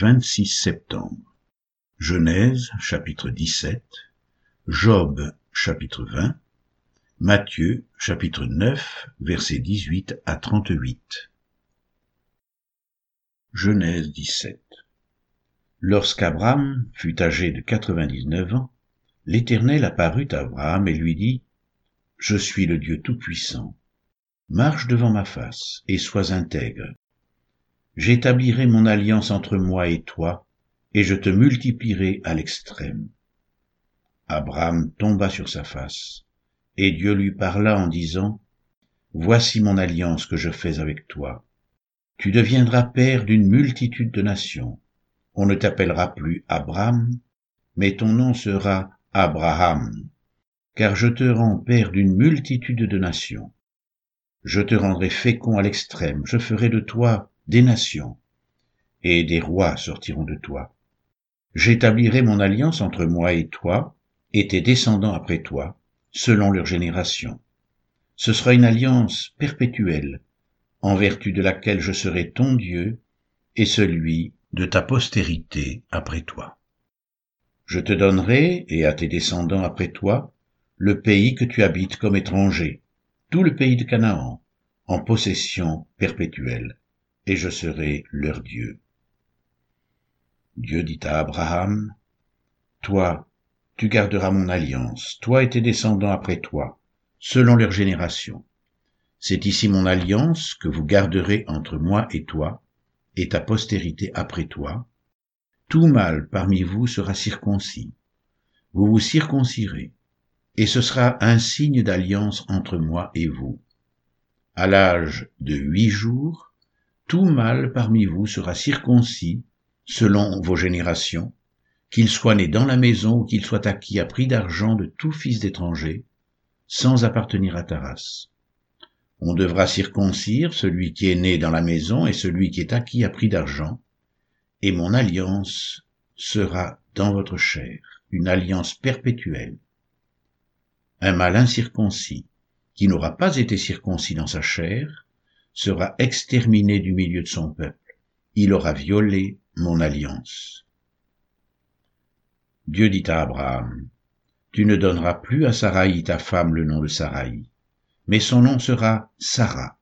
26 septembre. Genèse chapitre 17, Job chapitre 20, Matthieu chapitre 9 versets 18 à 38. Genèse 17. Lorsqu'Abraham fut âgé de quatre-vingt-dix-neuf ans, l'Éternel apparut à Abraham et lui dit, Je suis le Dieu Tout-Puissant. Marche devant ma face et sois intègre. J'établirai mon alliance entre moi et toi, et je te multiplierai à l'extrême. Abraham tomba sur sa face, et Dieu lui parla en disant, Voici mon alliance que je fais avec toi. Tu deviendras père d'une multitude de nations. On ne t'appellera plus Abraham, mais ton nom sera Abraham, car je te rends père d'une multitude de nations. Je te rendrai fécond à l'extrême, je ferai de toi des nations, et des rois sortiront de toi. J'établirai mon alliance entre moi et toi, et tes descendants après toi, selon leur génération. Ce sera une alliance perpétuelle, en vertu de laquelle je serai ton Dieu et celui de ta postérité après toi. Je te donnerai, et à tes descendants après toi, le pays que tu habites comme étranger, tout le pays de Canaan, en possession perpétuelle et je serai leur Dieu. Dieu dit à Abraham, Toi, tu garderas mon alliance, toi et tes descendants après toi, selon leur génération. C'est ici mon alliance que vous garderez entre moi et toi, et ta postérité après toi. Tout mâle parmi vous sera circoncis. Vous vous circoncirez, et ce sera un signe d'alliance entre moi et vous. À l'âge de huit jours, tout mâle parmi vous sera circoncis selon vos générations, qu'il soit né dans la maison ou qu'il soit acquis à prix d'argent de tout fils d'étranger, sans appartenir à ta race. On devra circoncire celui qui est né dans la maison et celui qui est acquis à prix d'argent, et mon alliance sera dans votre chair, une alliance perpétuelle. Un mâle incirconcis, qui n'aura pas été circoncis dans sa chair, sera exterminé du milieu de son peuple. Il aura violé mon alliance. Dieu dit à Abraham, Tu ne donneras plus à Saraï ta femme le nom de Saraï, mais son nom sera Sarah.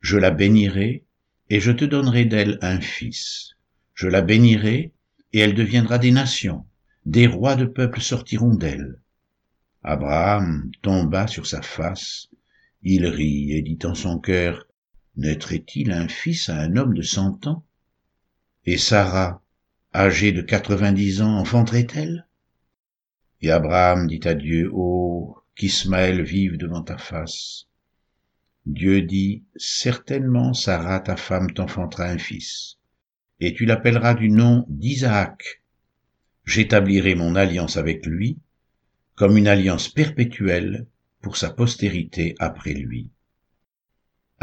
Je la bénirai, et je te donnerai d'elle un fils. Je la bénirai, et elle deviendra des nations. Des rois de peuples sortiront d'elle. Abraham tomba sur sa face, il rit et dit en son cœur, naîtrait-il un fils à un homme de cent ans? Et Sarah, âgée de quatre-vingt-dix ans, enfanterait-elle? Et Abraham dit à Dieu, Oh, qu'Ismaël vive devant ta face. Dieu dit, Certainement Sarah, ta femme, t'enfantera un fils, et tu l'appelleras du nom d'Isaac. J'établirai mon alliance avec lui, comme une alliance perpétuelle pour sa postérité après lui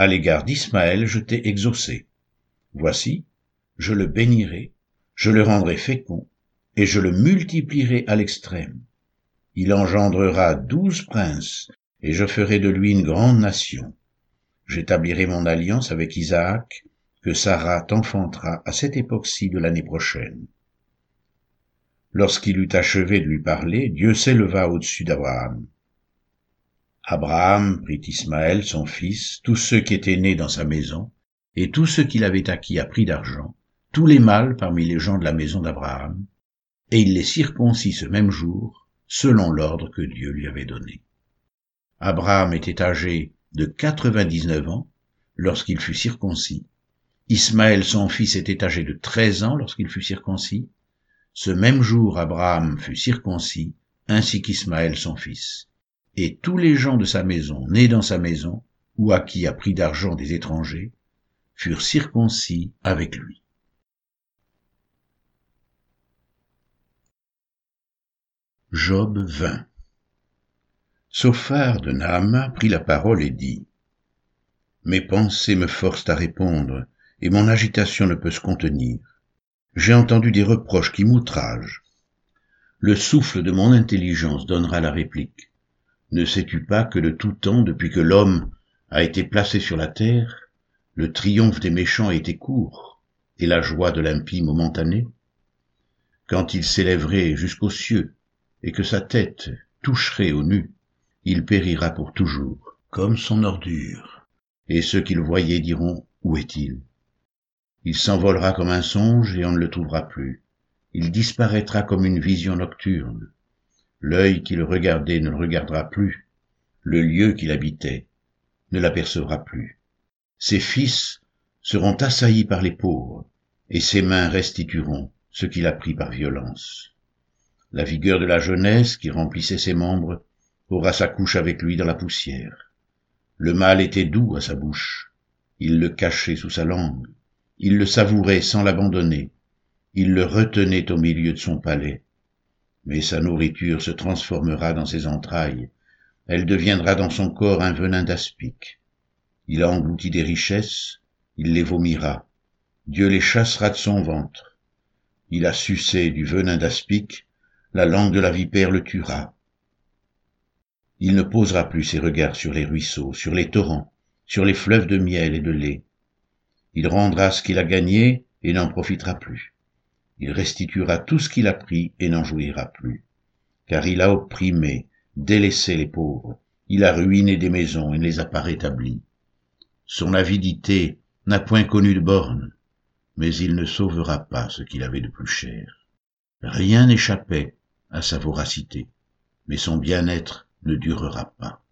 à l'égard d'Ismaël je t'ai exaucé. Voici, je le bénirai, je le rendrai fécond, et je le multiplierai à l'extrême. Il engendrera douze princes, et je ferai de lui une grande nation. J'établirai mon alliance avec Isaac, que Sarah t'enfantera à cette époque-ci de l'année prochaine. Lorsqu'il eut achevé de lui parler, Dieu s'éleva au-dessus d'Abraham. Abraham prit Ismaël, son fils, tous ceux qui étaient nés dans sa maison, et tous ceux qu'il avait acquis à prix d'argent, tous les mâles parmi les gens de la maison d'Abraham, et il les circoncit ce même jour, selon l'ordre que Dieu lui avait donné. Abraham était âgé de quatre-vingt-dix-neuf ans lorsqu'il fut circoncis. Ismaël, son fils, était âgé de treize ans lorsqu'il fut circoncis. Ce même jour, Abraham fut circoncis, ainsi qu'Ismaël, son fils et tous les gens de sa maison, nés dans sa maison, ou à qui a pris d'argent des étrangers, furent circoncis avec lui. Job 20 Sophar de Naama prit la parole et dit Mes pensées me forcent à répondre, et mon agitation ne peut se contenir. J'ai entendu des reproches qui m'outragent. Le souffle de mon intelligence donnera la réplique. Ne sais-tu pas que de tout temps, depuis que l'homme a été placé sur la terre, le triomphe des méchants a été court, et la joie de l'impie momentanée Quand il s'élèverait jusqu'aux cieux et que sa tête toucherait au nu, il périra pour toujours, comme son ordure, et ceux qui le voyaient diront Où est-il? Il s'envolera comme un songe et on ne le trouvera plus. Il disparaîtra comme une vision nocturne. L'œil qui le regardait ne le regardera plus. Le lieu qu'il habitait ne l'apercevra plus. Ses fils seront assaillis par les pauvres, et ses mains restitueront ce qu'il a pris par violence. La vigueur de la jeunesse qui remplissait ses membres aura sa couche avec lui dans la poussière. Le mal était doux à sa bouche, il le cachait sous sa langue, il le savourait sans l'abandonner, il le retenait au milieu de son palais. Mais sa nourriture se transformera dans ses entrailles, elle deviendra dans son corps un venin d'aspic. Il a englouti des richesses, il les vomira. Dieu les chassera de son ventre. Il a sucé du venin d'aspic, la langue de la vipère le tuera. Il ne posera plus ses regards sur les ruisseaux, sur les torrents, sur les fleuves de miel et de lait. Il rendra ce qu'il a gagné et n'en profitera plus. Il restituera tout ce qu'il a pris et n'en jouira plus. Car il a opprimé, délaissé les pauvres, il a ruiné des maisons et ne les a pas rétablies. Son avidité n'a point connu de borne, mais il ne sauvera pas ce qu'il avait de plus cher. Rien n'échappait à sa voracité, mais son bien-être ne durera pas.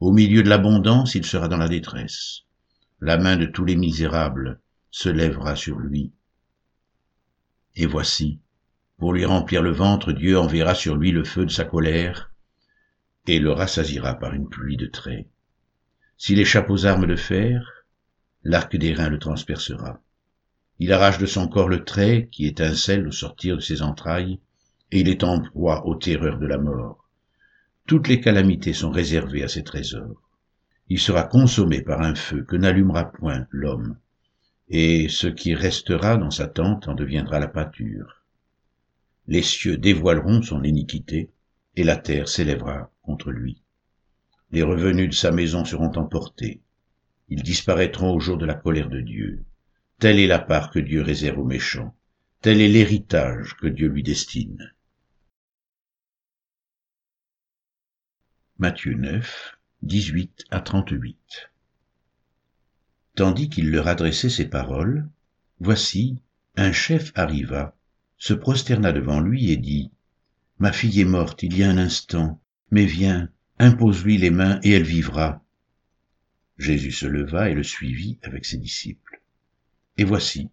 Au milieu de l'abondance, il sera dans la détresse. La main de tous les misérables se lèvera sur lui. Et voici, pour lui remplir le ventre, Dieu enverra sur lui le feu de sa colère et le rassasira par une pluie de traits. S'il échappe aux armes de fer, l'arc des reins le transpercera. Il arrache de son corps le trait qui étincelle au sortir de ses entrailles, et il est en proie aux terreurs de la mort. Toutes les calamités sont réservées à ses trésors. Il sera consommé par un feu que n'allumera point l'homme, et ce qui restera dans sa tente en deviendra la pâture. Les cieux dévoileront son iniquité, et la terre s'élèvera contre lui. Les revenus de sa maison seront emportés. Ils disparaîtront au jour de la colère de Dieu. Telle est la part que Dieu réserve aux méchants. Tel est l'héritage que Dieu lui destine. Matthieu 9, 18 à 38 Tandis qu'il leur adressait ces paroles, voici, un chef arriva, se prosterna devant lui et dit, Ma fille est morte il y a un instant, mais viens, impose-lui les mains et elle vivra. Jésus se leva et le suivit avec ses disciples. Et voici,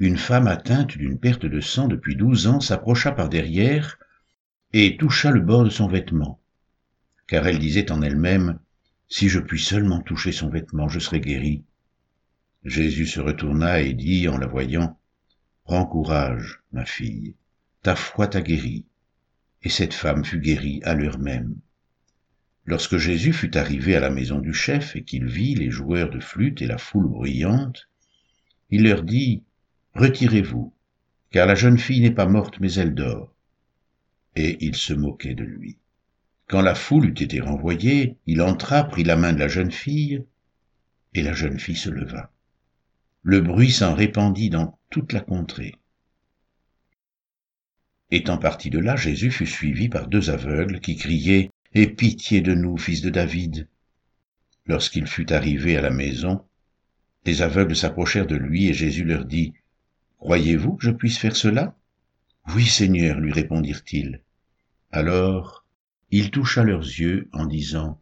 une femme atteinte d'une perte de sang depuis douze ans s'approcha par derrière et toucha le bord de son vêtement car elle disait en elle-même, Si je puis seulement toucher son vêtement, je serai guérie. Jésus se retourna et dit en la voyant, Prends courage, ma fille, ta foi t'a guérie. Et cette femme fut guérie à l'heure même. Lorsque Jésus fut arrivé à la maison du chef et qu'il vit les joueurs de flûte et la foule bruyante, il leur dit, Retirez-vous, car la jeune fille n'est pas morte mais elle dort. Et il se moquait de lui. Quand la foule eut été renvoyée, il entra, prit la main de la jeune fille, et la jeune fille se leva. Le bruit s'en répandit dans toute la contrée. Étant parti de là, Jésus fut suivi par deux aveugles qui criaient Aie pitié de nous, fils de David. Lorsqu'il fut arrivé à la maison, les aveugles s'approchèrent de lui et Jésus leur dit Croyez-vous que je puisse faire cela Oui, Seigneur, lui répondirent-ils. Alors il toucha leurs yeux en disant,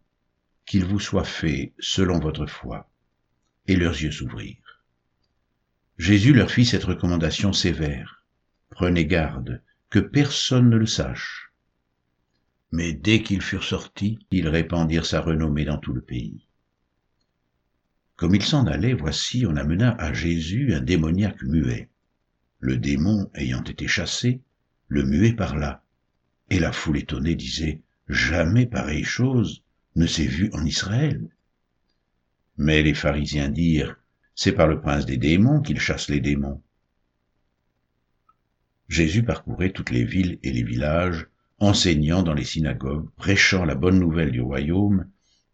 Qu'il vous soit fait selon votre foi. Et leurs yeux s'ouvrirent. Jésus leur fit cette recommandation sévère. Prenez garde, que personne ne le sache. Mais dès qu'ils furent sortis, ils répandirent sa renommée dans tout le pays. Comme ils s'en allaient, voici, on amena à Jésus un démoniaque muet. Le démon ayant été chassé, le muet parla, et la foule étonnée disait, Jamais pareille chose ne s'est vue en Israël. Mais les pharisiens dirent, c'est par le prince des démons qu'il chasse les démons. Jésus parcourait toutes les villes et les villages, enseignant dans les synagogues, prêchant la bonne nouvelle du royaume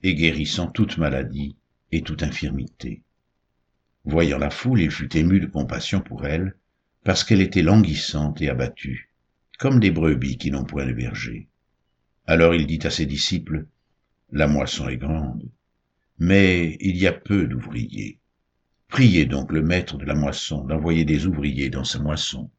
et guérissant toute maladie et toute infirmité. Voyant la foule, il fut ému de compassion pour elle, parce qu'elle était languissante et abattue, comme des brebis qui n'ont point de berger. Alors il dit à ses disciples, La moisson est grande, mais il y a peu d'ouvriers. Priez donc le maître de la moisson d'envoyer des ouvriers dans sa moisson.